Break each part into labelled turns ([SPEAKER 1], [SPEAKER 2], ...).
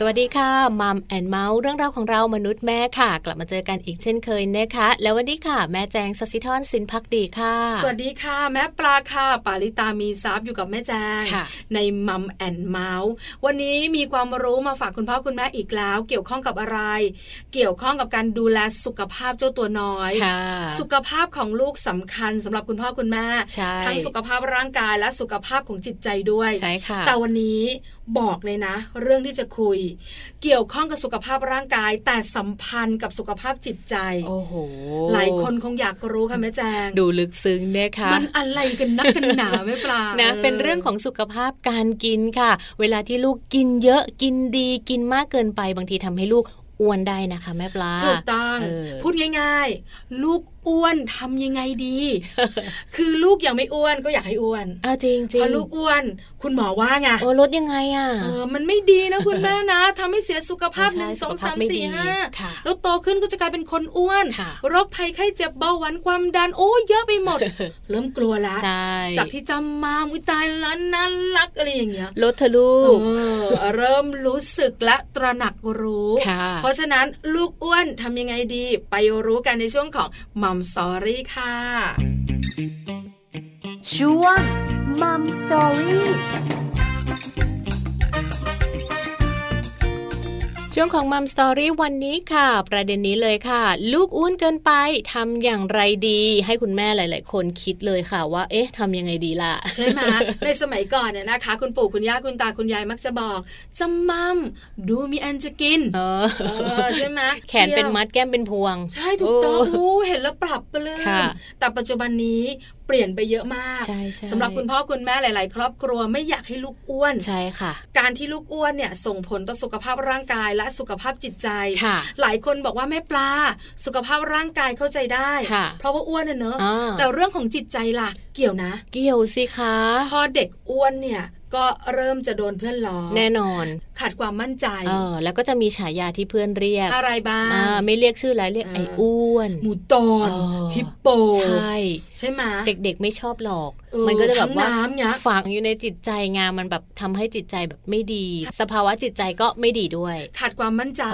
[SPEAKER 1] สวัสดีค่ะ Mom and Mouth เรื่องราวของเรามนุษย์แม่ค่ะ กลับมาเจอกันอีกเช่นเคยนะคะ แล้ววันนี้ค่ะ แม่แจงศศิธรสินพักดีค่ะ
[SPEAKER 2] สวัสดีค่ะ แม่ปลาค่ะ ปาลิตามีซับอยู่กับแม่แจง ใน Mom and Mouth วันนี้มีความรู้มาฝากคุณพ่อคุณแม่อีกแล้ว เกี่ยวข้องกับอะไร เกี่ยวข้องกับการดูแลสุขภาพเจ้าตัวน้อย สุขภาพของลูกสำคัญสำหรับคุณพ่อคุณแม่ทั้งสุขภาพร่างกายและสุขภาพของจิตใจด้วย
[SPEAKER 1] ใช่ค่ะ
[SPEAKER 2] แต่วันนี้ บอกเลยนะ เรื่องที่จะคุย เกี่ยวข้องกับสุขภาพร่างกาย แต่สัมพันธ์กับสุขภาพจิตใจ
[SPEAKER 1] โอ้โห
[SPEAKER 2] หลายคนคงอยากรู้ค่ะแม่แจง
[SPEAKER 1] ดูลึกซึ้งเนี่ยค่ะ
[SPEAKER 2] มันอะไรกันนักกันหนาไม่ปลา
[SPEAKER 1] นะ เป็นเรื่องของสุขภาพการกินค่ะ เวลาที่ลูกกินเยอะกินดีกินมากเกินไปบางทีทำให้ลูกอ้วนได้นะคะแม่ปลา
[SPEAKER 2] ถูกต้องพูดง่าย ๆ ลูกอ้วนทำยังไงดี คือลูกยังไม่อ้วนก็อยากให้อ้วน
[SPEAKER 1] อ้าจริงจริงพ
[SPEAKER 2] อลูกอ้วน คุณหมอว่าไง
[SPEAKER 1] โอ้ลดยังไงอะ
[SPEAKER 2] เออมันไม่ดีนะคุณแม่นะทำให้เสียสุขภาพหนึ่งสองสามสี่ห้าแล้วโตขึ้นก็จะกลายเป็นคนอ้วนโรคภัยไข้เจ็บเบาหวานความดันโอ้เยอะไปหมด เริ่มกลัวแล้วจากที่จำมาวิตายแล้วนั้นรักอะไรอย่างเงี้ย
[SPEAKER 1] ลดเธอลูก
[SPEAKER 2] เริ่มรู้สึกและตระหนักรู้ เพราะฉะนั้นลูกอ้วนทำยังไงดี ไปรู้กันในช่วงของ Mom Story ค่ะ
[SPEAKER 3] ช่วง Mom Story
[SPEAKER 1] ช่วงของ Mom Story วันนี้ค่ะ ประเด็นนี้เลยค่ะ ลูกอ้วนเกินไปทำอย่างไรดี ให้คุณแม่หลาย ๆ คนคิดเลยค่ะว่า เอ๊ะทำยังไงดีล่ะ
[SPEAKER 2] ใช่ไหมในสมัยก่อนเนี่ยนะคะ คุณปู่คุณย่าคุณตาคุณยายมักจะบอกจำมั่มดูมีอันจะกินเออใช่ไหม
[SPEAKER 1] แขนเป็นมัดแก้มเป็นพวง
[SPEAKER 2] ใช่ถูกต้องเห็นแล้วปรับไปเลยแต่ปัจจุบันนี้ เปลี่ยนไปเยอะมากสำหรับคุณพ่อคุณแม่หลาย ๆ ครอบครัวไม่อยากให้ลูกอ้วน
[SPEAKER 1] ใช่ค่ะ
[SPEAKER 2] การที่ลูกอ้วนเนี่ยส่งผลต่อสุขภาพร่างกายและสุขภาพจิตใจ หลายคนบอกว่าแม่ปลา สุขภาพร่างกายเข้าใจได้ เพราะว่าอ้วนเนอะแต่เรื่องของจิตใจล่ะเกี่ยวนะ
[SPEAKER 1] เกี่ยวสิคะ
[SPEAKER 2] พอเด็กอ้วนเนี่ย ก็เริ่มจะโดนเพื่อนล้อ
[SPEAKER 1] แน่นอน
[SPEAKER 2] ขาดความมั่นใจ
[SPEAKER 1] เออแล้วก็จะมีฉายาที่เพื่อนเรียก
[SPEAKER 2] อะไรบ้าง
[SPEAKER 1] ไม่เรียกชื่ออะไรเรียกไอ้อ้วน
[SPEAKER 2] หมูตอนฮิปโป
[SPEAKER 1] ใช่
[SPEAKER 2] ใช่ไหม
[SPEAKER 1] เด็กๆไม่ชอบหลอก มันก็จะแบบว่าฝังอยู่ในจิตใจงานมันแบบทำให้จิตใจแบบไม่ดี สภาวะจิตใจก็ไม่ดีด้วย
[SPEAKER 2] ขาดความมั่นใจ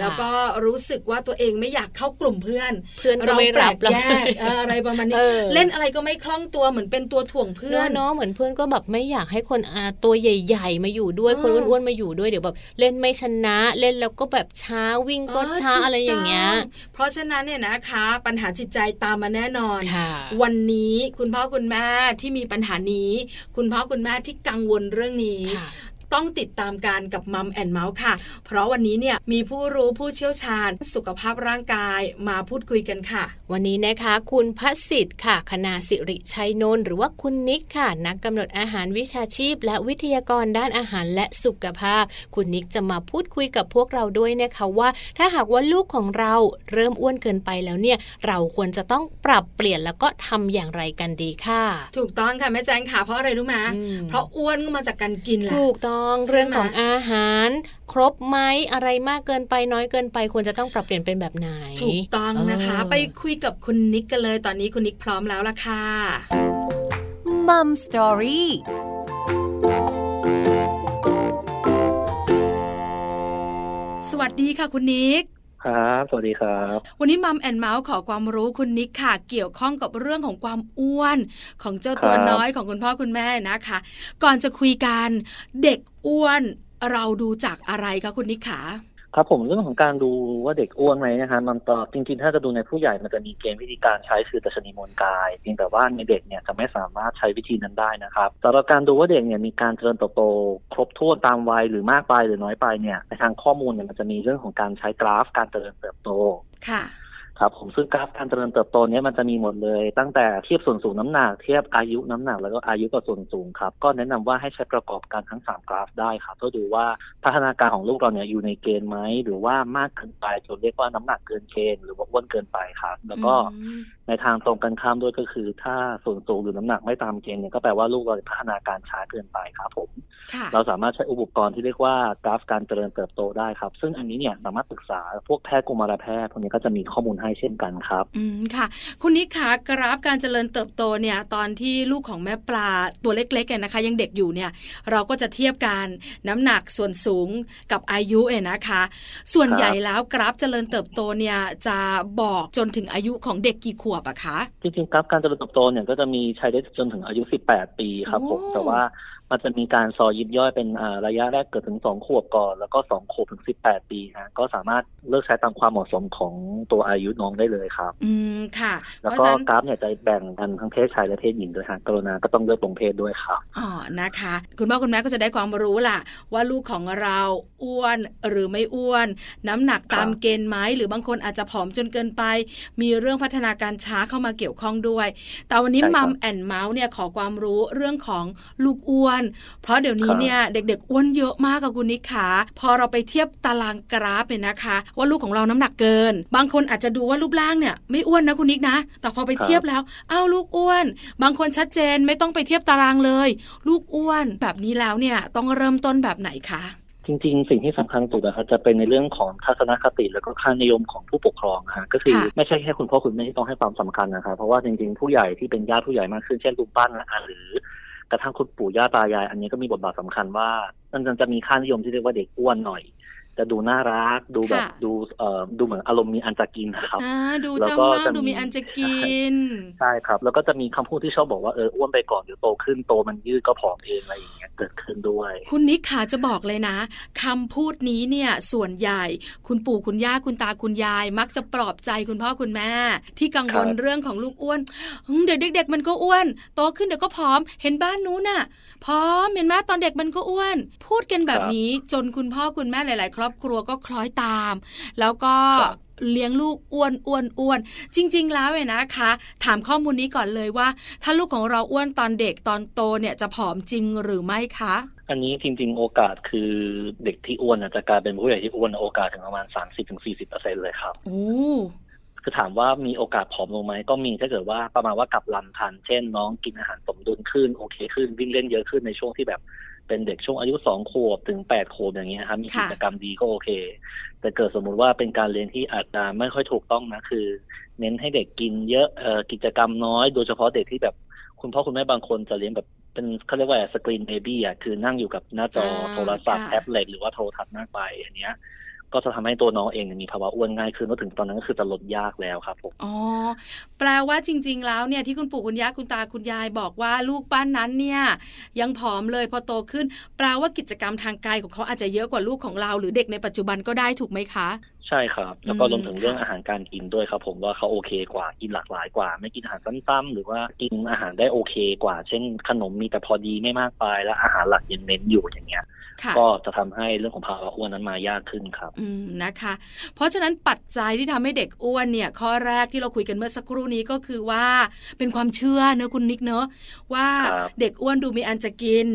[SPEAKER 2] แล้วก็รู้สึกว่าตัวเองไม่อยากเข้ากลุ่มเพื่อน
[SPEAKER 1] เพื่อนก็ไม่รับ
[SPEAKER 2] แยกอะไรประมาณนี้เล่นอะไรก็ไม่คล่องตัวเหมือนเป็นตัวถ่วงเพื่อน
[SPEAKER 1] เนาะเหมือนเพื่อนก็แบบไม่อยากให้คนตัวใหญ่ๆ มาอยู่ด้วยคนอ้วนๆมาอยู่ด้วยเดี๋ยวแบบเล่นไม่ชนะเล่นแล้วก็แบบช้าวิ่งก็ช้าอะไรอย่างเงี้ย
[SPEAKER 2] เพราะฉะนั้นเนี่ยนะคะ ปัญหาจิตใจตามมาแน่นอน วันนี้คุณพ่อคุณแม่ที่มีปัญหานี้ คุณพ่อคุณแม่ที่กังวลเรื่องนี้ ต้องติดตามการกับมัมแอนเมาส์ค่ะ เพราะวันนี้เนี่ยมีผู้รู้ผู้เชี่ยวชาญ สุขภาพร่างกายมาพูดคุยกันค่ะ
[SPEAKER 1] วันนี้นะคะ คุณพัสิทธิ์ค่ะ คณาสิริชัยนนท์หรือว่าคุณนิกค่ะ นักกำหนดอาหารวิชาชีพ และวิทยากรด้านอาหารและสุขภาพ คุณนิกจะมาพูดคุยกับพวกเราด้วยนะคะว่า ถ้าหากว่าลูกของเราเริ่มอ้วนเกินไปแล้วเนี่ยเราควรจะต้องปรับเปลี่ยนแล้วก็ทำอย่างไรกันดีค่ะ
[SPEAKER 2] ถูกต้องค่ะแม่แจ้งค่ะเพราะอะไรรู้ไหมเพราะอ้วนก็มาจากการกินแหละ
[SPEAKER 1] ถูกต้องเรื่องของอาหาร ครบไหมอะไรมากเกินไปน้อยเกินไปควรจะต้องปรับเปลี่ยนเป็นแบบไหน
[SPEAKER 2] ถูกต้องนะคะ ไปคุยกับคุณนิกกันเลยตอนนี้คุณนิกพร้อมแล้วล่ะค่ะ
[SPEAKER 3] มัมสตอรี่
[SPEAKER 2] สวัสดีค่ะคุณนิก
[SPEAKER 4] ครับ สวัสดีครับ
[SPEAKER 2] วันนี้มัมแอนเมาส์ขอความรู้คุณนิกค่ะ เกี่ยวข้องกับเรื่องของความอ้วน ของเจ้าตัวน้อยของคุณพ่อคุณแม่นะคะ ก่อนจะคุยกันเด็กอ้วนเราดูจากอะไรคะคุณนิกขา
[SPEAKER 4] ครับผมเรื่องของการดูว่าเด็กอ้วนไหมนะคะมันต่อจริงๆ ถ้าจะดูในผู้ใหญ่มันจะมีเกณฑ์วิธีการใช้คือดัชนีมวลกายเพียงแต่ว่าในเด็กเนี่ยจะไม่สามารถใช้วิธีนั้นได้นะครับสำหรับการดูว่าเด็กเนี่ยมีการเจริญเติบโตครบถ้วนตามวัยหรือมากไปหรือน้อยไปเนี่ยในทางข้อมูลเนี่ยมันจะมีเรื่องของการใช้กราฟ การเจริญเติบโต
[SPEAKER 2] ค่ะ
[SPEAKER 4] ครับผมซึ่งกราฟการเจริญเติบโตนี้มันจะมีหมดเลย ตั้งแต่เทียบส่วนสูงน้ำหนักเทียบอายุน้ำหนักแล้วก็อายุกับส่วนสูงครับ ก็แนะนำว่าให้ใช้ประกอบกันทั้ง 3 กราฟได้ครับเพื่อดูว่าพัฒนาการของลูกเราเนี่ยอยู่ในเกณฑ์ไหมหรือว่ามากเกินไปจนเรียกว่าน้ำหนักเกินเกณฑ์หรือว่าอ้วนเกินไปครับ แล้วก็ ในทางตรงกันข้ามด้วยก็คือ ถ้าส่วนสูงหรือน้ำหนักไม่ตามเกณฑ์เนี่ยก็แปลว่าลูกเราพัฒนาการช้าเกินไปครับผม เราสามารถใช้อุปกรณ์ที่เรียกว่ากราฟการเจริญเติบโตได้ครับ ซึ่งอันนี้เนี่ยสามารถปรึกษาพวกแพทย์กุมารแพทย์พวกนี้ก็จะมีข้อมูลให้เช่นกันครับ
[SPEAKER 2] อืมค่ะ คุณนิคะกราฟการเจริญเติบโตเนี่ย ตอนที่ลูกของแม่ปลาตัวเล็กๆเนี่ยนะคะ ยังเด็กอยู่เนี่ย เราก็จะเทียบกันน้ำหนักส่วนสูงกับอายุเองนะคะ ส่วนใหญ่แล้วกราฟเจริญเติบโตเนี่ยจะบอกจนถึงอายุของเด็กกี่ขวบอะคะ
[SPEAKER 4] จริงๆกราฟการเจริญเติบโตเนี่ยก็จะมีใช้ได้จนถึงอายุ 18 ปีครับผม แต่ว่า มันจะมีการซอยยิบย่อยเป็นระยะแรกเกิดถึงสองขวบก่อน แล้วก็สองขวบถึงสิบแปดปีฮะก็สามารถเลือกใช้ตามความเหมาะสมของตัวอายุน้องได้เลยครับ
[SPEAKER 2] อืมค่ะ
[SPEAKER 4] แล้วก็กราฟเนี่ยจะแบ่งกันทั้งเพศชายและเพศหญิงด้วยฮะกรุณาก็ต้องเลือกตรงเพศด้วยครับ
[SPEAKER 2] อ๋อนะคะ คุณพ่อคุณแม่ก็จะได้ความรู้ล่ะ ว่าลูกของเราอ้วนหรือไม่อ้วน น้ำหนักตามเกณฑ์ไหมหรือบางคนอาจจะผอมจนเกินไป มีเรื่องพัฒนาการช้าเข้ามาเกี่ยวข้องด้วย แต่วันนี้มัมแอนเมาส์เนี่ยขอความรู้เรื่องของลูกอ้วนเพราะเดี๋ยวนี้เนี่ยเด็ก ๆ อ้วนเยอะมากกับคุณนิขาพอเราไปเทียบตารางกราฟเนี่ยนะคะ ว่าลูกของเราน้ำหนักเกิน บางคนอาจจะดูว่ารูปร่างเนี่ยไม่อ้วนนะคุณนิกนะ แต่พอไปเทียบแล้วอ้าวลูกอ้วน บางคนชัดเจนไม่ต้องไปเทียบตารางเลย ลูกอ้วนแบบนี้แล้วเนี่ยต้องเริ่มต้นแบบไหนคะ
[SPEAKER 4] จริงๆ สิ่งที่สำคัญสุดนะครับจะเป็นในเรื่องของทัศนคติ แล้วก็ค่านิยมของผู้ปกครองฮะก็คือไม่ใช่แค่คุณพ่อคุณแม่ที่ต้องให้ความสำคัญนะครับเพราะว่าจริงๆ ผู้ใหญ่ที่เป็นญาติผู้ใหญ่มากขึ้นเช่นลุงป้านะหรือ กระทั่งคุณปู่ย่าตายาย อันนี้ก็มีบทบาทสำคัญว่ามันจะมีค่านิยมที่เรียกว่าเด็กอ้วนหน่อย จะดูน่ารัก ดูแบบดูเอ่อดูเหมือนอารมณ์มีอันจะกินนะครับ
[SPEAKER 2] ดูจำมากดูมีอันจะกิน
[SPEAKER 4] ใช่ครับ แล้วก็จะมีคำพูดที่ชอบบอกว่าเอออ้วนไปก่อนเดี๋ยวโตขึ้นโตมันยืดก็ผอมเองอะไรอย่างเงี้ยเกิดขึ้นด้วย
[SPEAKER 2] คุณนิกขาจะบอกเลยนะคำพูดนี้เนี่ยส่วนใหญ่ คุณปู่คุณย่าคุณตาคุณยาย มักจะปลอบใจคุณพ่อคุณแม่ ที่กังวลเรื่องของลูกอ้วนเดี๋ยวเด็ก ๆ มันก็อ้วน โตขึ้นเดี๋ยวก็ผอม เห็นบ้านนู้นน่ะพร้อมเห็นไหมตอนเด็กมันก็อ้วน พูดกันแบบนี้จนคุณพ่อคุณแม่หลาย ๆ ครอบครัวก็คล้อยตาม แล้วก็เลี้ยงลูกอ้วนอ้วนอ้วนจริง ๆ แล้วเนนะคะ ถามข้อมูลนี้ก่อนเลยว่า ถ้าลูกของเราอ้วนตอนเด็กตอนโตเนี่ยจะผอมจริงหรือไม่คะ
[SPEAKER 4] อันนี้จริง ๆ โอกาสคือเด็กที่อ้วนจะกลายเป็นผู้ใหญ่ที่อ้วนโอกาสถึงประมาณสามสิบถึงสี่สิบเปอร์เซ็นเลยครับ
[SPEAKER 2] โอ้
[SPEAKER 4] คือถามว่ามีโอกาสผอมลงไหมก็มีถ้าเกิดว่าประมาณว่ากับลำทันเช่นน้องกินอาหารสมดุลขึ้นโอเคขึ้นวิ่งเล่นเยอะขึ้นในช่วงที่แบบ เป็นเด็กช่วงอายุสองขวบถึงแปดขวบอย่างเงี้ยครับมีกิจกรรมดีก็โอเค แต่เกิดสมมุติว่าเป็นการเรียนที่อาจจะไม่ค่อยถูกต้องนะคือ เน้นให้เด็กกินเยอะเอ่อกิจกรรมน้อย โดยเฉพาะเด็กที่แบบคุณพ่อคุณแม่บางคนจะเลี้ยงแบบเป็นเขาเรียกว่าสกรีนเบบี้อะคือนั่งอยู่กับหน้าจอโทรศัพท์แท็บเล็ตหรือว่าโทรทัศน์มากไปอันเนี้ย ก็จะทำให้ตัวน้องเองมีภาวะอ้วนง่ายขึ้นแล้วถึงตอนนั้นก็คือจะลดยากแล้วครับผม
[SPEAKER 2] อ๋อแปลว่าจริง ๆ แล้วเนี่ยที่คุณปู่คุณย่าคุณตาคุณยายบอกว่าลูกป้านนั้นเนี่ยยังผอมเลยพอโตขึ้น แปลว่ากิจกรรมทางกายของเขาอาจจะเยอะกว่าลูกของเรา หรือเด็กในปัจจุบันก็ได้ถูกไหมคะ
[SPEAKER 4] ใช่ครับ แล้วก็รวมถึงเรื่องอาหารการกินด้วยครับผมว่าเขาโอเคกว่ากินหลากหลายกว่า ไม่กินอาหารซ้ำๆหรือว่ากินอาหารได้โอเคกว่า เช่น ขนมมีแต่พอดีไม่มากไป แล้วอาหารหลักยังเน้นอยู่อย่างเงี้ยก็จะทำให้เรื่องของภาวะอ้วนนั้นมายากขึ้นครับ
[SPEAKER 2] อืมนะคะ เพราะฉะนั้นปัจจัยที่ทำให้เด็กอ้วนเนี่ย ข้อแรกที่เราคุยกันเมื่อสักครู่นี้ก็คือว่าเป็นความเชื่อเนอะคุณนิกเนอะว่าเด็กอ้วนดูมีอันจะกิน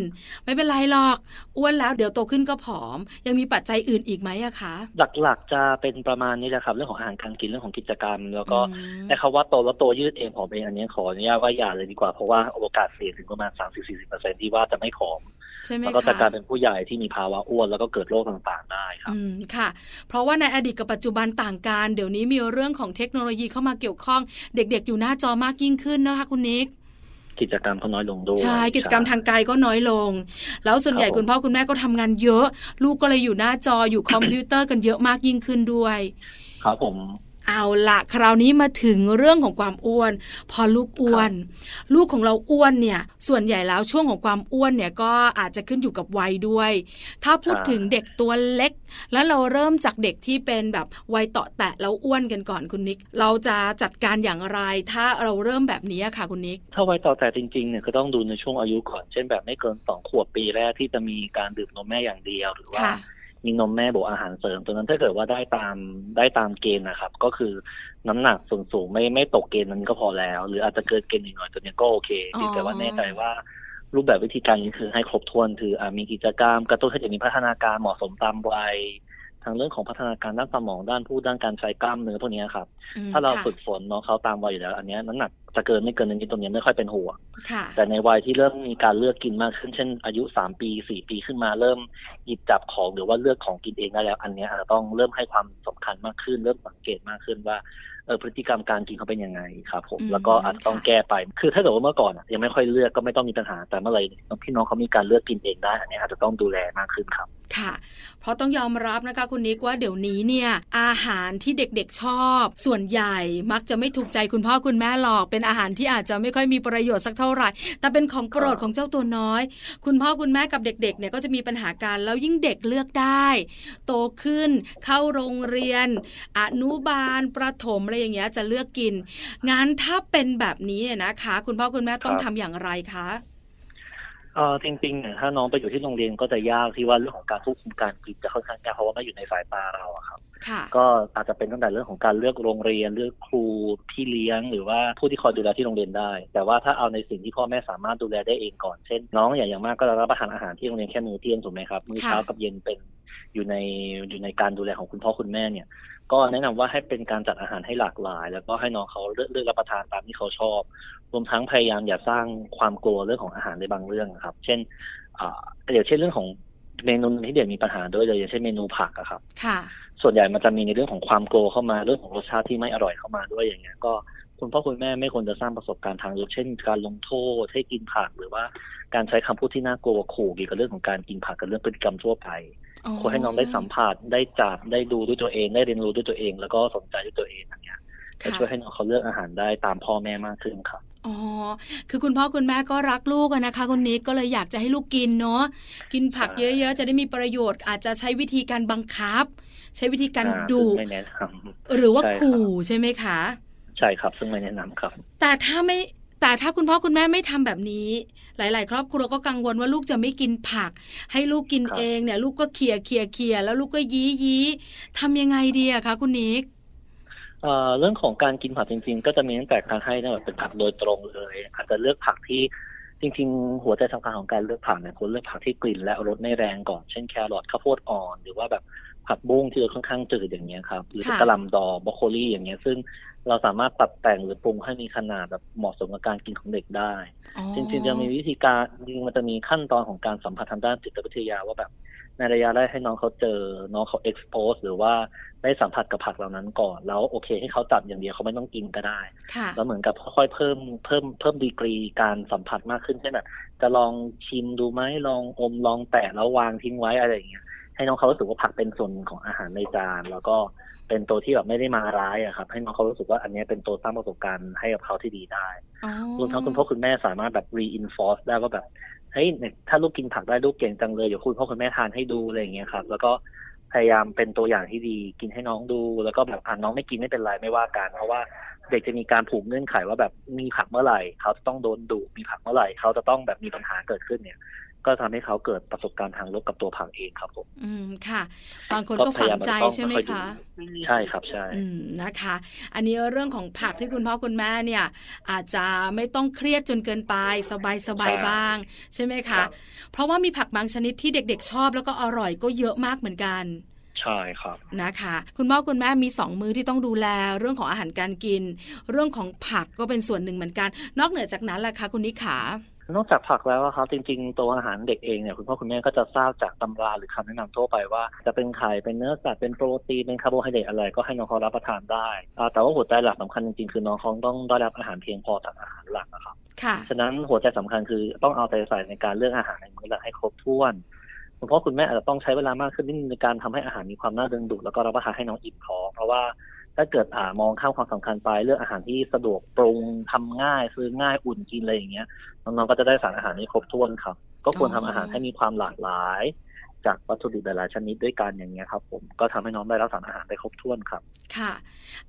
[SPEAKER 2] ไม่เป็นไรหรอกอ้วนแล้วเดี๋ยวโตขึ้นก็ผอม ยังมีปัจจัยอื่นอีกไหมอะคะ
[SPEAKER 4] หลักๆจะเป็นประมาณนี้แหละครับ เรื่องของอาหารการกินเรื่องของกิจกรรม แล้วก็แต่คาว่าโตแล้วโตยืดเองผอมเองอันนี้ขออนุญาตว่าอย่าเลยดีกว่าเพราะว่าโอกาสเสี่ยงถึงประมาณ 30-40%ที่ว่าจะไม่ผอมแล้วก็จะกลายเป็นผู้ใหญ่ที่มีภาวะอ้วนแล้วก็เกิดโรคต่างๆได้ครับ
[SPEAKER 2] อืมค่ะ เพราะว่าในอดีตกับปัจจุบันต่างกันเดี๋ยวนี้มีเรื่องของเทคโนโลยีเข้ามาเกี่ยวข้อง เด็กๆ อยู่หน้าจอมากยิ่งขึ้นนะคะคุณนิก
[SPEAKER 4] กิจกรรมก็น้อยลงด้วย
[SPEAKER 2] ใช่กิจกรรมทางกายก็น้อยลง แล้วส่วนใหญ่คุณพ่อคุณแม่ก็ทำงานเยอะ ลูกก็เลยอยู่หน้าจออยู่คอมพิวเตอร์กันเยอะมากยิ่งขึ้นด้วย
[SPEAKER 4] ครับผม
[SPEAKER 2] เอาละคราวนี้มาถึงเรื่องของความอ้วน พอลูกอ้วน ลูกของเราอ้วนเนี่ย ส่วนใหญ่แล้วช่วงของความอ้วนเนี่ยก็อาจจะขึ้นอยู่กับวัยด้วย ถ้าพูดถึงเด็กตัวเล็ก แล้วเราเริ่มจากเด็กที่เป็นแบบวัยเตาะแตะแล้วอ้วนกันก่อนคุณนิก เราจะจัดการอย่างไร ถ้าเราเริ่มแบบนี้ค่ะคุณนิก
[SPEAKER 4] ถ้าวัยเตาะแตะจริงๆเนี่ยก็ต้องดูในช่วงอายุก่อน เช่นแบบไม่เกินสองขวบปีแรกที่จะมีการดื่มนมแม่อย่างเดียวหรือว่า มีนมแม่บวกอาหารเสริมตัวนั้นถ้าเกิดว่าได้ตามได้ตามเกณฑ์นะครับ ก็คือน้ำหนักส่วนสูงไม่ไม่ตกเกณฑ์นั้นก็พอแล้ว หรืออาจจะเกินเกณฑ์หน่อยตัวนี้ก็โอเคแต่ว่าแน่ใจว่ารูปแบบวิธีการนี้คือให้ครบถ้วนคืออมีกิจกรรมกระตุ้นให้เด็กมีพัฒนาการเหมาะสมตามวัยทางเรื่องของพัฒนาการด้านสมองด้านพูดด้านการใช้กล้ามเนื้อพวกนี้ครับ ถ้าเราฝึกฝนน้องเขาตามวัยอยู่แล้ว อันนี้น้ำหนัก จะเกินไม่เกินนี้ตรงนี้ไม่ค่อยเป็นห่วง
[SPEAKER 2] ค่ะ
[SPEAKER 4] แต่ในวัยที่เริ่มมีการเลือกกินมากขึ้น เช่น อายุสามปีสี่ปีขึ้นมาเริ่มหยิบจับของหรือว่าเลือกของกินเองได้แล้ว อันเนี้ยอาจจะต้องเริ่มให้ความสำคัญมากขึ้น เริ่มสังเกตมากขึ้นว่าเออพฤติกรรมการกินเขาเป็นยังไงครับผม
[SPEAKER 2] อืม
[SPEAKER 4] แล้วก็อาจจะต้อง
[SPEAKER 2] ค่ะ
[SPEAKER 4] แก้ไป คือถ้าเกิดว่าเมื่อก่อนอะยังไม่ค่อยเลือกก็ไม่ต้องมีปัญหาแต่เมื่อไหร่พี่น้องเขามีการเลือกกินเองได้อันเนี้ยอาจจะต้องดูแลมากขึ้นครับ
[SPEAKER 2] ค่ะ เพราะต้องยอมรับนะคะคุณนิกว่าเดี๋ยวนี้เนี่ยอาหารที่เด็กๆชอบ ส่วนใหญ่มักจะไม่ถูกใจคุณพ่อคุณแม่หรอก เป็นอาหารที่อาจจะไม่ค่อยมีประโยชน์สักเท่าไหร่ แต่เป็นของโปรด
[SPEAKER 4] ครับ
[SPEAKER 2] ของเจ้าตัวน้อย คุณพ่อคุณแม่กับเด็กๆเนี่ยก็จะมีปัญหาการแล้วยิ่งเด็กเลือกได้ โตขึ้นเข้าโรงเรียน อนุบาลประถมอะไรอย่างเงี้ยจะเลือกกินงั้นถ้าเป็นแบบนี้เนี่ยนะคะ คุณพ่อคุณแม่ต้องทำอย่างไรคะ
[SPEAKER 4] เออจริงๆเนี่ยถ้าน้องไปอยู่ที่โรงเรียนก็จะยากที่ว่าเรื่องของการควบคุมการกินจะค่อนข้างยากเพราะว่าไม่อยู่ในสายตาเราอะครับ
[SPEAKER 2] ค่ะ
[SPEAKER 4] ก็อาจจะเป็นตั้งแต่เรื่องของการเลือกโรงเรียนเลือกครูพี่เลี้ยง หรือว่าผู้ที่คอยดูแลที่โรงเรียนได้ แต่ว่าถ้าเอาในสิ่งที่พ่อแม่สามารถดูแลได้เองก่อนเช่น น้องอย่างอย่างมากก็จะรับประทานอาหารที่โรงเรียนแค่มื้อเที่ยงถูกไหมครับมื้อเช้า
[SPEAKER 2] ค่ะ
[SPEAKER 4] กับเย็นเป็นอยู่ในอยู่ในการดูแลของคุณพ่อคุณแม่เนี่ยก็แนะนำว่าให้เป็นการจัดอาหารให้หลากหลาย แล้วก็ให้น้องเขาเลือกเลือกรับประทานตามที่เขาชอบร วมทั้งพยายามอย่าสร้างความกลัวเรื่องของอาหารในบางเรื่องนะครับ เช่นอ่าเดี๋ยวเช่นเรื่องของเมนูที่เด็กมีปัญหาด้วยเลยอย่างเช่นเมนูผักอะครับ
[SPEAKER 2] ค่ะ
[SPEAKER 4] ส่วนใหญ่มันจะมีในเรื่องของความกลัวเข้ามาเรื่องของรสชาติที่ไม่อร่อยเข้ามาด้วยอย่างเงี้ยก็คุณพ่อคุณแม่ไม่ควรจะสร้างประสบการณ์ทางลบเช่น การลงโทษให้กินผักหรือว่าการใช้คำพูดที่น่ากลัวขู่เกี่ยวกับเรื่องของการกินผักกับเรื่องพฤติกรรมทั่วไปควรให้น้องได้สัมผัสได้จับได้ดูด้วยตัวเอง ได้เรียนรู้ด้วยตัวเอง แล้วก็สนใจด้วยตัวเองอย่างเงี้ยจะ
[SPEAKER 2] ค่ะ
[SPEAKER 4] ช่วยให้น้องเขาเลือกอาหารได้ตามพ่อแม่มากขึ้นครับ
[SPEAKER 2] อ๋อ คือคุณพ่อคุณแม่ก็รักลูกอะนะคะคุณนิกก็เลยอยากจะให้ลูกกินเนาะ กินผัก
[SPEAKER 4] ใช่
[SPEAKER 2] เยอะๆ จะได้มีประโยชน์ อาจจะใช้วิธีการบังคับ ใช้วิธีการ
[SPEAKER 4] อ่า
[SPEAKER 2] ดุ
[SPEAKER 4] ซึ่งไม่แนะน
[SPEAKER 2] หรือว่า
[SPEAKER 4] ใช่ครับ
[SPEAKER 2] ขู่ใช่ไหมคะำ
[SPEAKER 4] ใช่ครับ ซึ่งไม่แนะนำครับ
[SPEAKER 2] แต่ถ้าไม่แต่ถ้าคุณพ่อคุณแม่ไม่ทำแบบนี้ หลาย ๆ ครอบครัวก็กังวลว่าลูกจะไม่กินผัก ให้ลูกกิน
[SPEAKER 4] ครับ
[SPEAKER 2] เองเนี่ย ลูกก็เขี่ยเขี่ยเขี่ยแล้วลูกก็ยี้ยี้ทำยังไงดีอะคะคุณนิก
[SPEAKER 4] เรื่องของการกินผักจริง ๆ ก็จะมีตั้งแต่การให้ตั้งแต่เป็นผักโดยตรงเลย อาจจะเลือกผักที่จริง ๆ หัวใจสำคัญของการเลือกผักเนี่ยควรเลือกผักที่กลิ่นและรสไม่แรงก่อน เช่นแครอทข้าวโพดอ่อน หรือว่าแบบผักบุ้งที่รสค่อนข้างจืดอย่างเงี้ยครับ หรือกระหล่ำดอกบรอกโคลีอย่างเงี้ย ซึ่งเราสามารถปรับแต่งหรือปรุงให้มีขนาดแบบเหมาะสมกับการกินของเด็กได้ จริงๆจะมีวิธีการจริงมันจะมีขั้นตอนของการสัมผัสทางด้านจิตวิทยาว่าแบบ ในระยะแรกให้น้องเขาเจอ น้องเขา expose หรือว่าได้สัมผัสกับผักเหล่านั้นก่อน แล้วโอเค ให้เขาจับอย่างเดียวเขาไม่ต้องกินก็ได้
[SPEAKER 2] ค่ะ
[SPEAKER 4] แล้วเหมือนกับค่อยๆเพิ่มเพิ่มเพิ่มดีกรีการสัมผัสมากขึ้นเช่นแบบจะลองชิมดูไหมลองอมลองแตะแล้ววางทิ้งไว้อะไรอย่างเงี้ยให้น้องเขารู้สึกว่าผักเป็นส่วนหนึ่งของอาหารในจาน แล้วก็เป็นตัวที่แบบไม่ได้มาร้ายอะครับ ให้น้องเขารู้สึกว่าอันเนี้ยเป็นตัวสร้างประสบการณ์ให้กับเขาที่ดีได้
[SPEAKER 2] อ๋อ
[SPEAKER 4] รวมทั้งคุณพ่อคุณแม่สามารถแบบ reinforce ได้ว่าแบบ เฮ้ยเนี่ยถ้าลูกกินผักได้ลูกเก่งจังเลยเดี๋ยวคุณพ่อคุณแม่ทานให้ดูอะไรอย่างเงี้ยครับ แล้วก็พยายามเป็นตัวอย่างที่ดีกินให้น้องดู แล้วก็แบบอ่าน้องไม่กินไม่เป็นไรไม่ว่ากันเพราะว่าเด็กจะมีการผูกเงื่อนไขว่าแบบมีผักเมื่อไหร่ เขาจะต้องโดนดุมีผักเมื่อไหร่ เขาจะต้องแบบมีปัญหาเกิดขึ้นเนี่ย ก็ทำให้เขาเกิดประสบการณ์ทางลบกับตัวผักเองครับผม
[SPEAKER 2] อืมค่ะ บางคนก็ฝังใจใช่ไหมคะ
[SPEAKER 4] ใช่ครับใช่
[SPEAKER 2] อืมนะคะ อันนี้เรื่องของผักที่คุณพ่อคุณแม่เนี่ย อาจจะไม่ต้องเครียดจนเกินไปสบายสบาย
[SPEAKER 4] ใช่
[SPEAKER 2] บ้าง ใช่ไหม
[SPEAKER 4] ครั
[SPEAKER 2] คะ
[SPEAKER 4] บ
[SPEAKER 2] เพราะว่ามีผักบางชนิดที่เด็ก ๆ ชอบแล้วก็อร่อยก็เยอะมากเหมือนกัน
[SPEAKER 4] ใช่ครับ
[SPEAKER 2] นะคะ คุณพ่อคุณแม่มีสองมือที่ต้องดูแลเรื่องของอาหารการกิน เรื่องของผักก็เป็นส่วนหนึ่งเหมือนกัน นอกเหนือจากนั้นล่ะคะคุณนิขา น
[SPEAKER 4] อกจากผักแล้วอะครับจริงๆตัวอาหารเด็กเองเนี่ยคุณพ่อคุณแม่ก็จะทราบจากตำราหรือคำแนะนำทั่วไปว่า จะเป็นไข่เป็นเนื้อสัตว์เป็นโปรตีนเป็นคาร์โบไฮเดรตอะไรก็ให้น้องเขารับประทานได้อ่าแต่ว่าหัวใจหลักสำคัญจริงๆคือน้องเขาต้องได้รับอาหารเพียงพอจากอาหารหลักอะครับ
[SPEAKER 2] ค่ะ
[SPEAKER 4] ฉะนั้นหัวใจสำคัญคือต้องเอาใจใส่ในการเลือกอาหารในมื้อหลักให้ครบถ้วนคุณพ่อคุณแม่อาจจะต้องใช้เวลามากขึ้นนิดนึงในการทำให้อาหารมีความน่าดึงดูดแล้วก็รับประทานให้น้องอิ่มท้องเพราะว่า ถ้าเกิดอ่ามองข้ามความสำคัญไปเรื่องอาหารที่สะดวกปรุงทำง่ายซื้อง่ายอุ่นกินอะไรอย่างเงี้ยน้องๆก็จะได้สารอาหารที่ครบถ้วนครับ ก็ควรทำอาหารให้มีความหลากหลาย จากวัตถุดิบหลายๆชนิดด้วยกันอย่างเงี้ยครับผมก็ทำให้น้องได้รับสารอาหารได้ครบถ้วนครับ
[SPEAKER 2] ค่ะ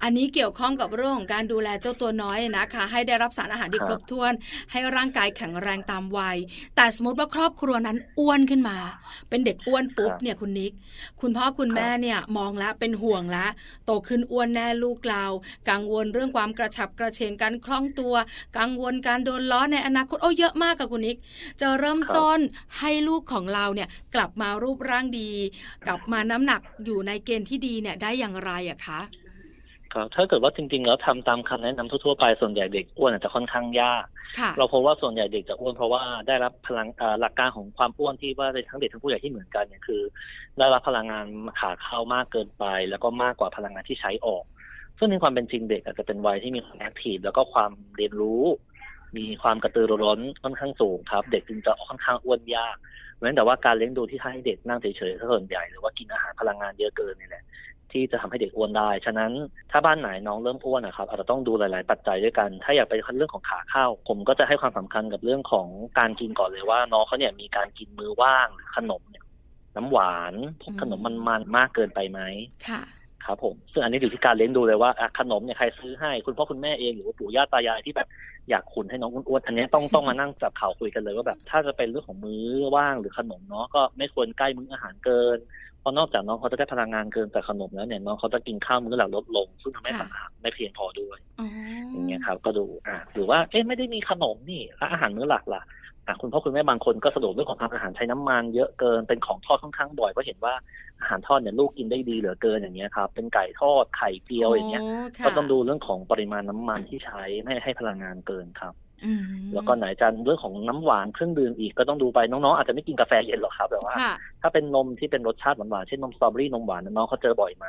[SPEAKER 2] อันนี้เกี่ยวข้องกับเรื่องของการดูแลเจ้าตัวน้อยนะคะ ให้ได้รับสารอาหารที่
[SPEAKER 4] ค
[SPEAKER 2] ครับรบถ้วน ให้ร่างกายแข็งแรงตามวัย แต่สมมติว่าครอบครัวนั้นอ้วนขึ้นมา เป็นเด็กอ้วนปุ๊บ
[SPEAKER 4] ครับ
[SPEAKER 2] เนี่ยคุณนิก คุณพ่อคุณแม่เนี่ยมองแล้วเป็นห่วงแล้วโตขึ้นอ้วนแน่ลูกเรา กังวลเรื่องความกระฉับกระเฉงการคล่องตัว กังวลการโดนล้อในอนาคตโอ้เยอะมากกับคุณนิก จะเริ่ม
[SPEAKER 4] ครับ
[SPEAKER 2] ต้นให้ลูกของเราเนี่ยกลับมารูปร่างดี กลับมาน้ำหนักอยู่ในเกณฑ์ที่ดีเนี่ยได้อย่างไรอะคะ
[SPEAKER 4] ครับถ้าเกิดว่าจริงๆ แล้วทำตามคำแนะนำทั่วๆไปส่วนใหญ่เด็กอ้วนอาจจะค่อนข้างยาก
[SPEAKER 2] ค่ะ
[SPEAKER 4] เราพบว่าส่วนใหญ่เด็กจะอ้วนเพราะว่าได้รับพลังเอ่อหลักการของความอ้วนที่ว่าทั้งเด็กทั้งผู้ใหญ่ที่เหมือนกันเนี่ยคือ ได้รับพลังงานขาเข้ามากเกินไป แล้วก็มากกว่าพลังงานที่ใช้ออก ซึ่งในความเป็นจริงเด็กอาจจะเป็นวัยที่มีความแอคทีฟแล้วก็ความเรียนรู้ มีความกระตือรือร้นค่อนข้างสูงครับ เด็กจึงจะค่อนข้างอ้วนยาก เว้นแต่ว่าการเลี้ยงดูที่ให้เด็กนั่งเฉยๆส่วนใหญ่หรือว่ากินอาหารพลังงานเยอะเกินนี่แหละที่จะทำให้เด็กอ้วนได้ ฉะนั้นถ้าบ้านไหนน้องเริ่มอ้วนนะครับอาจจะต้องดูหลาย ๆ ปัจจัยด้วยกัน ถ้าอยากไปเรื่องของขาเข้า ผมก็จะให้ความสำคัญกับเรื่องของการกินก่อนเลยว่า น้องเขาเนี่ยมีการกินมือว่างขนมเนี่ยน้ำหวานพวกขนมมันๆมากเกินไปไหม
[SPEAKER 2] ค่ะ
[SPEAKER 4] ครับผมซึ่งอันนี้อยู่ที่การเลี้ยงดูเลยว่าอะขนมเนี่ยใครซื้อให้คุณพ่อคุณแม่เองหรือว่าปู่ย่าตายายที่แบบอยากขุนให้น้องอ้วนๆอันนี้ต้องต้องมานั่งจับเข่าคุยกันเลยว่าแบบถ้าจะเป็นเรื่องของมื้อว่างหรือขนมเนาะก็ไม่ควรใกล้มื้ออาหารเกินเพราะนอกจากน้องเขาจะได้พลังงานเกินจากขนมแล้วเนี่ยน้องเขาจะกินข้าวมื้อหลักลดลง ซึ่งทำให้
[SPEAKER 2] ค่ะ
[SPEAKER 4] สารอาหารไม่เพียงพอด้วย
[SPEAKER 2] อ๋อ
[SPEAKER 4] อย่างเงี้ยครับก็ดูอะหรือว่าเอ๊ะไม่ได้มีขนมนี่แล้วอาหารมื้อหลักล่ะอะ คุณพ่อคุณแม่บางคนก็สะดวกเรื่องของทำอาหารใช้น้ำมันเยอะเกินเป็นของทอดค่อนข้างบ่อยก็เห็นว่าอาหารทอดเนี่ยลูกกินได้ดีเหลือเกินอย่างเงี้ยครับเป็นไก่ทอดไข่เจียวอย่างเงี้ย
[SPEAKER 2] ค่ะ
[SPEAKER 4] ก็ต้องดูเรื่องของปริมาณน้ำมันที่ใช้ไม่ให้พลังงานเกินครับ
[SPEAKER 2] อืม
[SPEAKER 4] แล้วก็ไหนจะเรื่องของน้ำหวานเครื่องดื่มอีกก็ต้องดูไปน้องๆอาจจะไม่กินกาแฟเย็นหรอกครับแต่ว่า
[SPEAKER 2] ค่ะ
[SPEAKER 4] ถ้าเป็นนมที่เป็นรสชาติหวานๆเช่นนมสตรอเบอรี่นมหวานน้องเขาเจอบ่อยไหม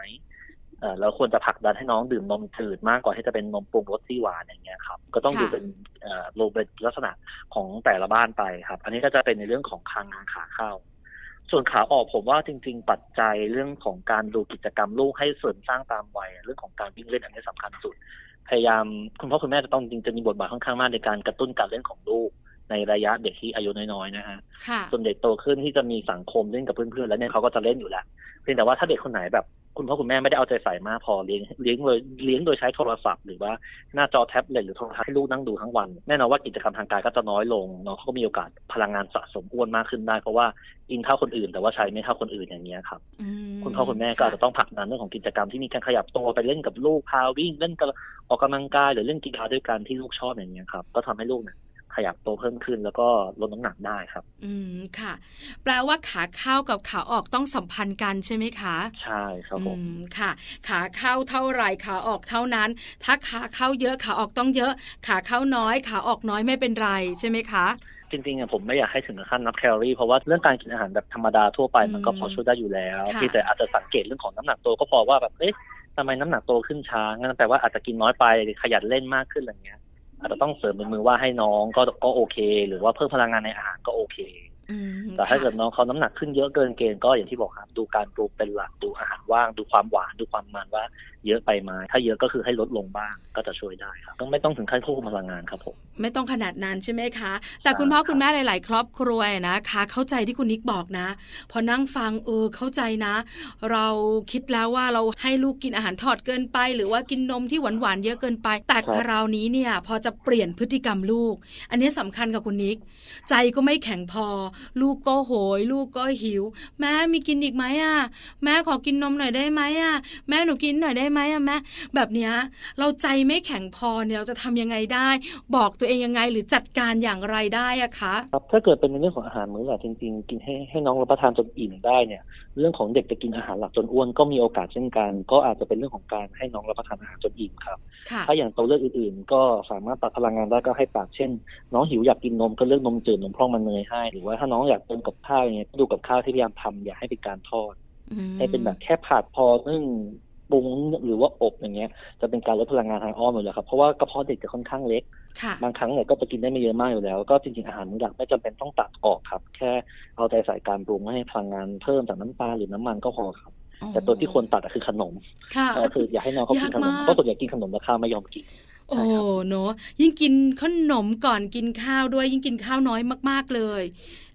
[SPEAKER 4] เออเราควรจะผลักดันให้น้องดื่มนมจืดมากกว่าที่จะเป็นนมปรุงรสที่หวานอย่างเงี้ยครับก็ต้องดู
[SPEAKER 2] ค่ะ
[SPEAKER 4] เป็นเอ่อโลเป็นลักษณะของแต่ละบ้านไปครับ อันนี้ก็จะเป็นในเรื่องของคางานขาเข้า ส่วนขาออกผมว่าจริง ๆ ปัจจัยเรื่องของการดูกิจกรรมลูกให้เสริมสร้างตามวัยเรื่องของการวิ่งเล่นอันนี้สำคัญสุด พยายามคุณพ่อคุณแม่จะต้องจริงจะมีบทบาทค่อนข้างมากในการกระตุ้นการเล่นของลูกในระยะเด็กที่อายุน้อยๆนะฮะ
[SPEAKER 2] ค่ะ
[SPEAKER 4] ส่วนเด็กโตขึ้นที่จะมีสังคมเล่นกับเพื่อนๆแล้วเนี่ยเขาก็จะเล่นอยู่แล้ว เพียงแต่ว่าถ้าเด็กคนไหนแบบ คุณพ่อคุณแม่ไม่ได้เอาใจใส่มากพอเลี้ยงเลี้ยงเลยเลี้ยงโดยใช้โทรศัพท์หรือว่าหน้าจอแท็บเล็ตหรือโทรทัศน์ให้ลูกนั่งดูทั้งวัน แน่นอนว่ากิจกรรมทางกายก็จะน้อยลงน้องเขาก็มีโอกาสพลังงานสะสมอ้วนมากขึ้นได้ เพราะว่ากินเท่าคนอื่น แต่ว่าใช้ไม่เท่าคนอื่นอย่างเงี้ยครับ
[SPEAKER 2] อืม
[SPEAKER 4] คุณพ่อคุณแม่ก็อาจจะต้องผลักดันเรื่องของกิจกรรมที่มีการขยับตัวไปเล่นกับลูกพาวิ่งเล่นกับออกกำลังกายหรือเล่นกีฬาด้วยกันที่ลูกชอบอย่างเงี้ยครับก็ทำให้ลูกเนี่ย ขยับตัวเพิ่มขึ้น แล้วก็ลดน้ำหนักได้ครับ
[SPEAKER 2] อืมค่ะ แปลว่าขาเข้ากับขาออกต้องสัมพันธ์กันใช่ไหมคะ
[SPEAKER 4] ใช่ครับผม
[SPEAKER 2] อืมค่ะ ขาเข้าเท่าไหร่ขาออกเท่านั้น ถ้าขาเข้าเยอะขาออกต้องเยอะ ขาเข้าน้อย ขาออกน้อยไม่เป็นไรใช่ไหมคะ
[SPEAKER 4] จริงๆอะผมไม่อยากให้ถึงขั้นนับแคลอรี่เพราะว่าเรื่องการกินอาหารแบบธรรมดาทั่วไปมันก็
[SPEAKER 2] อืม
[SPEAKER 4] พอช่วยได้อยู่แล้ว
[SPEAKER 2] ค่ะ
[SPEAKER 4] เพียงแต่อาจจะสังเกตเรื่องของน้ำหนักตัวก็พอว่าแบบเอ๊ะทำไมน้ำหนักโตขึ้นช้างั้นแปลว่าอาจจะกินน้อยไปขยันเล่นมากขึ้นอะไรเงี้ย อาจจะต้องเสริมเป็นมือว่าให้น้องก็ก็โอเค หรือว่าเพิ่มพลังงานในอาหารก็โอเค
[SPEAKER 2] อืม
[SPEAKER 4] แต่ถ้า
[SPEAKER 2] ค่ะ
[SPEAKER 4] เกิดน้องเขาน้ำหนักขึ้นเยอะเกินเกณฑ์ก็อย่างที่บอกครับ ดูการปรุงเป็นหลักดูอาหารว่างดูความหวานดูความมันว่าเยอะไปไหมถ้าเยอะก็คือให้ลดลงบ้างก็จะช่วยได้ครับต้องไม่ต้องถึงขั้นควบคุมพลังงานครับผม
[SPEAKER 2] ไม่ต้องขนาดนั้นใช่ไหมคะ แต่
[SPEAKER 4] ใช่
[SPEAKER 2] คุณพ่อ
[SPEAKER 4] ครับ
[SPEAKER 2] คุณแม่หลาย ๆ ครอบครัวนะคะ เข้าใจที่คุณนิกบอกนะ พอนั่งฟังเออเข้าใจนะ เราคิดแล้วว่าเราให้ลูกกินอาหารทอดเกินไป หรือว่ากินนมที่หวานๆเยอะเกินไป แต่คราวนี้เนี่ย พอจะเปลี่ยนพฤติกรรมลูก อันนี้สำคัญกับคุณนิก ใจก็ไม่แข็งพอ ลูกก็โหย ลูกก็หิว แม่มีกินอีกไหมอะ แม่ขอกินนมหน่อยได้ไหมอะ แม่หนูกินหน่อยได้ไหมอะแม่แบบเนี้ยเราใจไม่แข็งพอเนี่ยเราจะทำยังไงได้ บอกตัวเองยังไงหรือจัดการอย่างไรได้อะคะ
[SPEAKER 4] ครับถ้าเกิดเป็นในเรื่องของอาหารมื้อหลักจริง ๆ กินให้ให้น้องรับประทานจนอิ่มได้เนี่ย เรื่องของเด็กจะกินอาหารหลักจนอ้วนก็มีโอกาสเช่นกัน ก็อาจจะเป็นเรื่องของการให้น้องรับประทานอาหารจนอิ่มครับ
[SPEAKER 2] ค่ะ
[SPEAKER 4] ถ้าอย่างตัวเลือกอื่นๆ ก็สามารถตัดพลังงานได้ก็ให้ปากเช่น น้องหิวอยากกินนมก็เลือกนมจืดนมพร่องมันเนยให้ หรือว่าถ้าน้องอยากเติมกับข้าวอย่างเงี้ยก็ดูกับข้าวที่พยายามทำอย่าให้เป็นการทอด
[SPEAKER 2] อืม
[SPEAKER 4] ให้เป็นแบบแค่ผัดพอนึ่ง ปรุงหรือว่าอบอย่างเงี้ย จะเป็นการลดพลังงานทางอ้อมอยู่แล้วครับเพราะว่ากระเพาะเด็กจะค่อนข้างเล็ก
[SPEAKER 2] ค่ะ
[SPEAKER 4] บางครั้งเนี่ยก็จะกินได้ไม่เยอะมากอยู่แล้ว ก็จริงๆอาหารมื้อหลักไม่จำเป็นต้องตัดออกครับ แค่เอาใจใส่การปรุงไม่ให้พลังงานเพิ่มจากน้ำปลาหรือน้ำมันก็พอครับแต่ตัวที่ควรตัดอะคือขนม
[SPEAKER 2] ค่ะ
[SPEAKER 4] ก็คืออยากให้น้องเขากินขนม
[SPEAKER 2] ยากมาก
[SPEAKER 4] เพราะส่วนใหญ่กินขนมแล้วข้าวไม่ยอมกิน
[SPEAKER 2] โอ้เนอะยิ่งกินขนมก่อนกินข้าวด้วยยิ่งกินข้าวน้อยมาก ๆเลย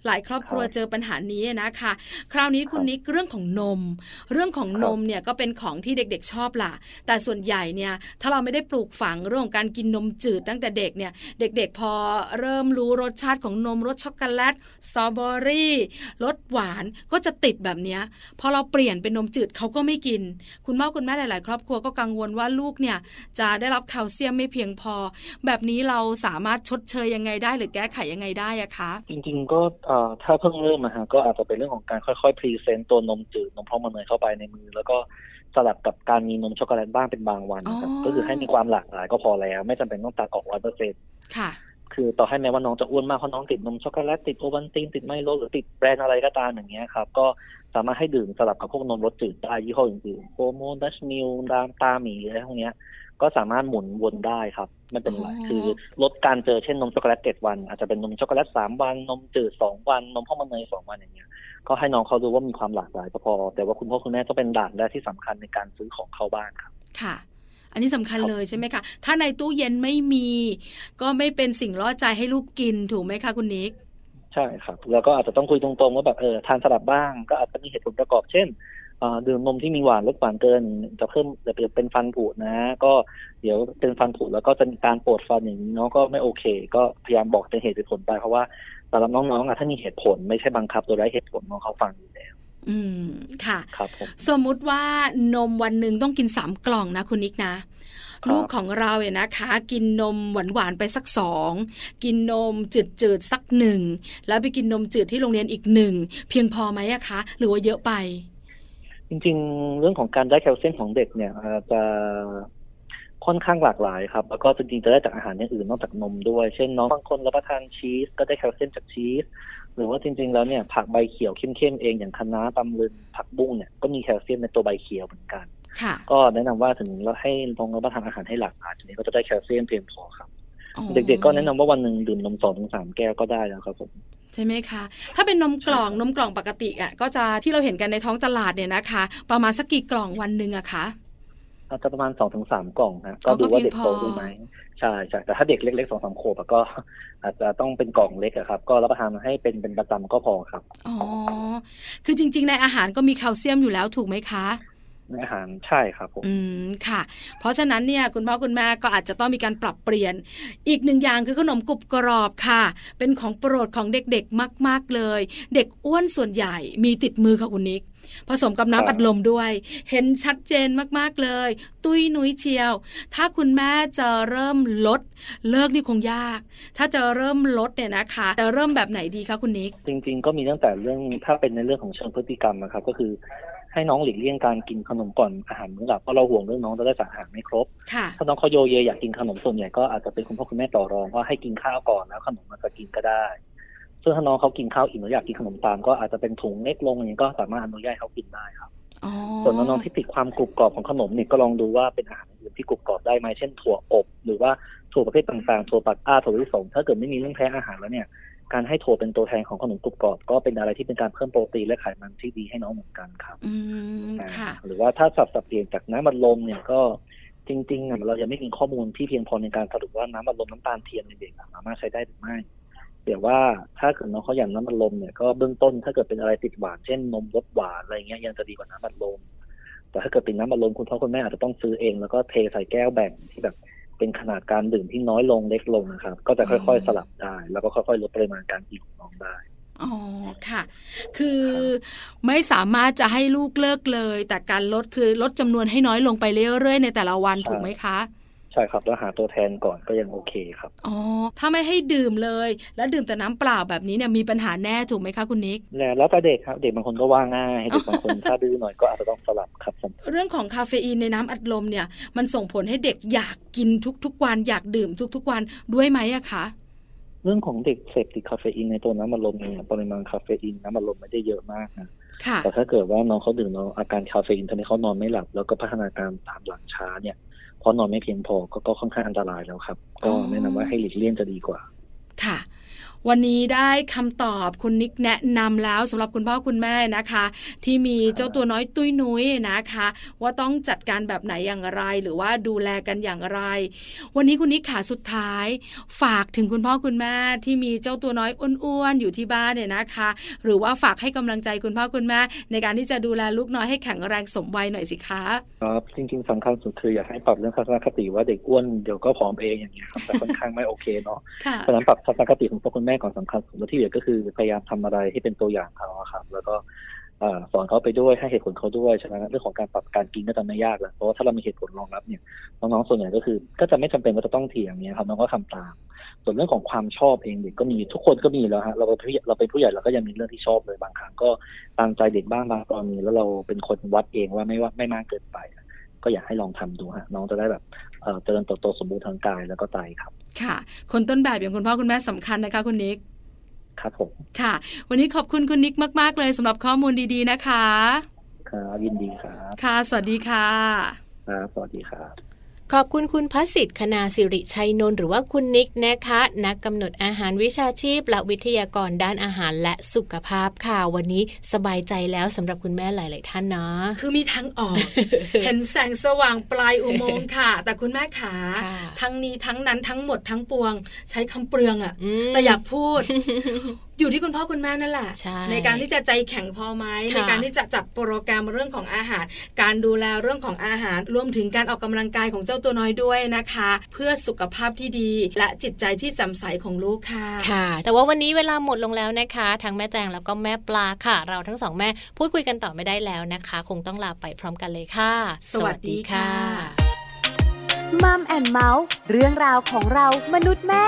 [SPEAKER 2] หลายครอบครัว
[SPEAKER 4] ครับ
[SPEAKER 2] เจอปัญหานี้นะคะ คราวนี้คุณ
[SPEAKER 4] ครับ
[SPEAKER 2] นิกเรื่องของนม เรื่องของ
[SPEAKER 4] ครับ
[SPEAKER 2] นมเนี่ยก็เป็นของที่เด็กๆชอบล่ะ แต่ส่วนใหญ่เนี่ยถ้าเราไม่ได้ปลูกฝังเรื่องของการกินนมจืดตั้งแต่เด็กเนี่ยเด็กๆพอเริ่มรู้รสชาติของนมรสช็อกโกแลตสตรอเบอรี่รสหวานก็จะติดแบบเนี้ยพอเราเปลี่ยนเป็นนมจืดเขาก็ไม่กิน คุณพ่อคุณแม่หลาย ๆ ครอบครัวก็กังวลว่าลูกเนี่ยจะได้รับแคลเซียมไม่เพียงพอ แบบนี้เราสามารถชดเชยยังไงได้หรือแก้ไขยังไงได้อะคะ
[SPEAKER 4] จริง ๆ ก็เอ่อถ้าเพิ่งเริ่มนะฮะก็อาจจะเป็นเรื่องของการค่อยๆ present ตัวนมจืดนมพร่องมันเนยเข้าไปในมื้อ แล้วก็สลับกับการมีนมช็อกโกแลตบ้างเป็นบางวันนะครับ
[SPEAKER 2] อ๋อ
[SPEAKER 4] ก็คือให้มีความหลากหลายก็พอแล้ว ไม่จำเป็นต้องตัดออกร้อยเปอร์เซ็นต์
[SPEAKER 2] ค่ะ
[SPEAKER 4] คือต่อให้แม้ว่าน้องจะอ้วนมากเพราะน้องติดนมช็อกโกแลตติดโอวัลตินติดไมโลหรือติดแบรนด์อะไรก็ตามอย่างเงี้ยครับก็สามารถให้ดื่มสลับกับพวกนมรสจืดได้ยี่ห้ออื่นๆโฟร์โมสต์ดัชมิลล์ตราหมีอะไรพวกเนี้ย ก็สามารถหมุนวนได้ครับไม่เป็นไร
[SPEAKER 2] อ๋อ
[SPEAKER 4] คือลดการเจอเช่นนมช็อกโกแลตเจ็ดวัน อาจจะเป็นนมช็อกโกแลตสามวันนมจืดสองวันนมพร่องมันเนยสองวันอย่างเงี้ยก็ให้น้องเขาดูว่ามีความหลากหลายก็พอ แต่ว่าคุณพ่อคุณแม่ก็เป็นด่านแรกที่สำคัญในการซื้อของเข้าบ้านครับ
[SPEAKER 2] ค่ะ อันนี้สำคัญ
[SPEAKER 4] ครับ
[SPEAKER 2] เลยใช่ไหมคะถ้าในตู้เย็นไม่มี ก็ไม่เป็นสิ่งล่อใจให้ลูกกินถูกไหมคะคุณนิก
[SPEAKER 4] ใช่ครับ แล้วก็อาจจะต้องคุยตรงๆว่าแบบเออทานสลับบ้างก็อาจจะมีเหตุผลประกอบเช่นอ่า ดื่มนมที่มีหวานลดหวานเกินจะเพิ่มจะเป็นฟันผุนะ ก็เดี๋ยวเป็นฟันผุแล้วก็จะมีการปวดฟันอย่างนี้เนาะก็ไม่โอเค ก็พยายามบอกเป็นเหตุเป็นผลไปเพราะว่าสำหรับน้องๆอะถ้ามีเหตุผลไม่ใช่บังคับโดยไร้เหตุผลน้องเขาฟังอยู่แล้ว
[SPEAKER 2] อืมค่ะ
[SPEAKER 4] ครับผม
[SPEAKER 2] สมมุติว่านมวันหนึ่งต้องกินสามกล่องนะคุณนิกนะ
[SPEAKER 4] ครับ
[SPEAKER 2] ลูกของเราเนี่ยนะคะ กินนมหวานหวานๆไปสักสองกินนมจืดจืดๆสักหนึ่งแล้วไปกินนมจืดที่โรงเรียนอีกหนึ่งเพียงพอไหมอะคะ หรือว่าเยอะไป
[SPEAKER 4] จริง ๆ เรื่องของการได้แคลเซียมของเด็กเนี่ยอาจจะค่อนข้างหลากหลายครับ แล้วก็จริงๆจะได้จากอาหารอย่างอื่นนอกจากนมด้วย เช่นน้องบางคนรับประทานชีสก็ได้แคลเซียมจากชีส หรือว่าจริง ๆ แล้วเนี่ยผักใบเขียวเข้มๆเองอย่างคะน้าตำลึงผักบุ้งเนี่ยก็มีแคลเซียมในตัวใบเขียวเหมือนกัน
[SPEAKER 2] ค่ะ
[SPEAKER 4] ก็แนะนำว่าถึงเราให้ลองรับประทานอาหารให้หลากหลายทีนี้ก็จะได้แคลเซียมเพียงพอครับ
[SPEAKER 2] อ๋อ
[SPEAKER 4] เด็กๆก็แนะนำว่าวันหนึ่งดื่มนมสองถึงสามแก้วก็ได้แล้วครับผม
[SPEAKER 2] ใช่ไหมคะ ถ้าเป็นนมกล่องนมกล่องปกติอะก็จะที่เราเห็นกันในท้องตลาดเนี่ยนะคะ ประมาณสักกี่กล่องวันหนึ่งอะคะ
[SPEAKER 4] อาจจะประมาณสองถึงสามกล่องนะ
[SPEAKER 2] อ๋
[SPEAKER 4] ก็
[SPEAKER 2] อ
[SPEAKER 4] ดูว่า
[SPEAKER 2] ก็เพียง
[SPEAKER 4] เด็กโต
[SPEAKER 2] พอ
[SPEAKER 4] ด้วยไหมใช่ใช่แต่ถ้าเด็กเล็กๆสองสามขวบอะก็ อาจจะต้องเป็นกล่องเล็กอะครับ ก็รับประทานให้เป็นเป็นประจำก็พอครับ
[SPEAKER 2] อ๋อคือจริง ๆ ในอาหารก็มีแคลเซียมอยู่แล้วถูกไหมคะ
[SPEAKER 4] ในอาหารใช่ครับผม
[SPEAKER 2] อืมค่ะ เพราะฉะนั้นเนี่ยคุณพ่อคุณแม่ก็อาจจะต้องมีการปรับเปลี่ยน อีกหนึ่งอย่างคือขนมกรุบกรอบค่ะ เป็นของโปรดของเด็กๆมาก ๆเลย เด็กอ้วนส่วนใหญ่มีติดมือค่ะคุณนิกผสมกับน้ำอัดลมด้วย เห็นชัดเจนมากๆเลย ตุ้ยนุ้ยเชียว ถ้าคุณแม่จะเริ่มลด เลิกนี่คงยาก ถ้าจะเริ่มลดเนี่ยนะคะ จะเริ่มแบบไหนดีคะคุณนิก
[SPEAKER 4] จริง ๆ ก็มีตั้งแต่เรื่องถ้าเป็นในเรื่องของเชิงพฤติกรรมนะครับก็คือ ให้น้องหลีกเลี่ยงการกินขนมก่อนอาหารมื้อหลับเพราะเราห่วงเรื่องน้องจะได้สารอาหารไม่ครบ
[SPEAKER 2] ค่ะ
[SPEAKER 4] ถ้าน้องเขาโยเยอยากกินขนมส่วนใหญ่ก็อาจจะเป็นคุณพ่อคุณแม่ต่อรองว่าให้กินข้าวก่อนแล้วขนมมันจะกินก็ได้ ซึ่งถ้าน้องเขากินข้าวอิ่มแล้วอยากกินขนมตามก็อาจจะเป็นถุงเล็กลงอย่างนี้ก็สามารถอนุญาตให้เขากินได้ครับ
[SPEAKER 2] อ๋อ
[SPEAKER 4] ส่วนน้องๆที่ติดความกรุบกรอบของขนมเนี่ยก็ลองดูว่าเป็นอาหารอื่นที่กรุบกรอบได้ไหมเช่นถั่วอบ หรือว่าถั่วประเภทต่างๆถั่วปักอ้าถั่วลิสงถ้าเกิดไม่มีเรื่องแพ้อาหารแล้วเนี่ย การให้ถั่วเป็นตัวแทนของขนมกรุบกรอบก็เป็นอะไรที่เป็นการเพิ่มโปรตีนและไขมันที่ดีให้น้องเหมือนกันครับ
[SPEAKER 2] อืม
[SPEAKER 4] อ่า
[SPEAKER 2] ค่ะ
[SPEAKER 4] หรือว่าถ้าสับสับเปลี่ยนจากน้ำมันลมเนี่ยก็จริงๆอะเรายังไม่มีข้อมูลที่เพียงพอในการสรุปว่าน้ำมันลมน้ำตาลเทียมในเด็กอะสามารถใช้ได้หรือไม่เดี๋ยวว่าถ้าเกิดน้องเขาอยากน้ำมันลมเนี่ยก็เบื้องต้นถ้าเกิดเป็นอะไรติดหวานเช่นนมรสหวานอะไรเงี้ยยังจะดีกว่าน้ำมันลมแต่ถ้าเกิดเป็นน้ำมันลมคุณพ่อคุณแม่อาจจะต้องซื้อเองแล้วก็เทใส่แก้วแบ่งที่แบบ เป็นขนาดการดื่มที่น้อยลงเล็กลงนะครับ ก็จะค่อยๆสลับได้ แล้วก็ค่อยๆลดปริมาณการกินของน้องได้
[SPEAKER 2] อ๋อค่ะ คือไม่สามารถจะให้ลูกเลิกเลย แต่การลดคือลดจำนวนให้น้อยลงไปเรื่อยๆในแต่ละวัน
[SPEAKER 4] ใช่
[SPEAKER 2] ถูกไหมคะ
[SPEAKER 4] ใใช่ครับแล้วหาตัวแทนก่อนก็ยังโอเคครับ
[SPEAKER 2] อ๋อถ้าไม่ให้ดื่มเลย แล้วดื่มแต่น้ำเปล่าแบบนี้เนี่ยมีปัญหาแน่ถูกไหมคะคุณนิก
[SPEAKER 4] แล้วแต่เด็กครับเด็กบางคนก็ว่าง่ายเด็กบางคนถ้าดื้อหน่อยก็อาจจะต้องสลับครับผม
[SPEAKER 2] เรื่องของคาเฟอีนในน้ำอัดลมเนี่ย มันส่งผลให้เด็กอยากกินทุกๆวันอยากดื่มทุกๆวันด้วยไหมอะคะ
[SPEAKER 4] เรื่องของเด็กเสพติดคาเฟอีนในตัวน้ำอัดลมเนี่ยปริมาณคาเฟอีนน้ำอัดลมไม่ได้เยอะมากนะ
[SPEAKER 2] ค่ะ
[SPEAKER 4] แต่ถ้าเกิดว่าน้องเขาดื่มแล้วอาการคาเฟอีนทำให้เขานอนไม่หลับ แล้วก็พัฒนาการตามหลังช้าเนี่ย เพราะนอนไม่เพียงพอก็ค่อนข้างอันตรายแล้วครับ ก็แนะนำว่าให้หลีกเลี่ยงจะดีกว่า
[SPEAKER 2] ค่ะ วันนี้ได้คำตอบคุณนิกแนะนำแล้วสำหรับคุณพ่อคุณแม่นะคะ ที่มีเจ้าตัวน้อยตุ้ยนุ้ยนะคะ ว่าต้องจัดการแบบไหนอย่างไร หรือว่าดูแลกันอย่างไร วันนี้คุณนิกขาสุดท้าย ฝากถึงคุณพ่อคุณแม่ที่มีเจ้าตัวน้อยอ้วนๆอยู่ที่บ้านเนี่ยนะคะ หรือว่าฝากให้กำลังใจคุณพ่อคุณแม่ในการที่จะดูแลลูกน้อยให้แข็งแรงสมวัยหน่อยสิคะ
[SPEAKER 4] ครับจริงๆสำคัญสุดคืออยากให้ปรับเรื่องทัศนคติว่าเด็กอ้วนเดี๋ยวก็ผอมเองอย่างเงี้ยครับแต่ค่อนข้างไม่โอเคเนาะ
[SPEAKER 2] ค่ะ
[SPEAKER 4] เพราะฉะนั้นปรับทัศนคติของพ่อคุณแม่ก่อนสำคัญสุดแล้วที่เหลือก็คือพยายามทำอะไรให้เป็นตัวอย่างเขาครับแล้วก็สอนเขาไปด้วยให้เหตุผลเขาด้วยฉะนั้นเรื่องของการปรับการกินก็จะไม่ยากแล้วเพราะว่าถ้าเรามีเหตุผลรองรับเนี่ยน้องๆส่วนใหญ่ก็คือ ก็จะไม่จำเป็นว่าจะต้องเถียงเนี่ยครับน้องก็ทำตาม ส่วนเรื่องของความชอบเองเด็กก็มีทุกคนก็มีแล้วฮะเราเป็นผู้เราเป็นผู้ใหญ่เราก็ยังมีเรื่องที่ชอบเลยบางครั้งก็ตามใจเด็กบ้างบางกรณีแล้วเราเป็นคนวัดเองว่าไม่ว่าไม่มากเกินไป ก็อยากให้ลองทำดูฮะน้องจะได้แบบเจริญเติบโตสมบูรณ์ทางกายแล้วก็ใจครับ
[SPEAKER 2] ค่ะ คนต้นแบบอย่างคุณพ่อคุณแม่สำคัญนะคะคุณนิก
[SPEAKER 4] ครับผม
[SPEAKER 2] ค่ะ วันนี้ขอบคุณคุณนิกมาก ๆ เลยสำหรับข้อมูลดีๆนะคะ
[SPEAKER 4] ครับยินดีครับ
[SPEAKER 2] ค่ะ สวัสดีค่ะ
[SPEAKER 4] ครับสวัสดีครับ
[SPEAKER 1] ขอบคุณคุณพัสิทธิ์คณาสิริชัยนนท์หรือว่าคุณนิกนะคะ นักกำหนดอาหารวิชาชีพและวิทยากรด้านอาหารและสุขภาพค่ะ วันนี้สบายใจแล้วสำหรับคุณแม่หลาย ๆ ท่านนะ
[SPEAKER 2] คือมีทั้งออก เห็นแสงสว่างปลายอุโมงค์ค่ะ แต่คุณแม่ขาทั้งนี้ทั้งนั้นทั้งหมดทั้งปวง ใช้คำเปลืองอะ่ะแต่อยากพูด อยู่ที่คุณพ่อคุณแม่นั่นแหละใในการที่จะใจแข็งพอไหมในการที่จะจัดโปรแกรมเรื่องของอาหาร การดูแลเรื่องของอาหาร รวมถึงการออกกำลังกายของเจ้าตัวน้อยด้วยนะคะ เพื่อสุขภาพที่ดี และจิตใจที่จำใสของลูกค่ะ
[SPEAKER 1] ค่ะ แต่ว่าวันนี้เวลาหมดลงแล้วนะคะทั้งแม่แจงแล้วก็แม่ปลาค่ะ เราทั้งสองแม่พูดคุยกันต่อไม่ได้แล้วนะคะ คงต้องลาไปพร้อมกันเลยค่ะ
[SPEAKER 2] สวัสดีค่ะ
[SPEAKER 3] มัมแอนเมาส์เรื่องราวของเรามนุษย์แม่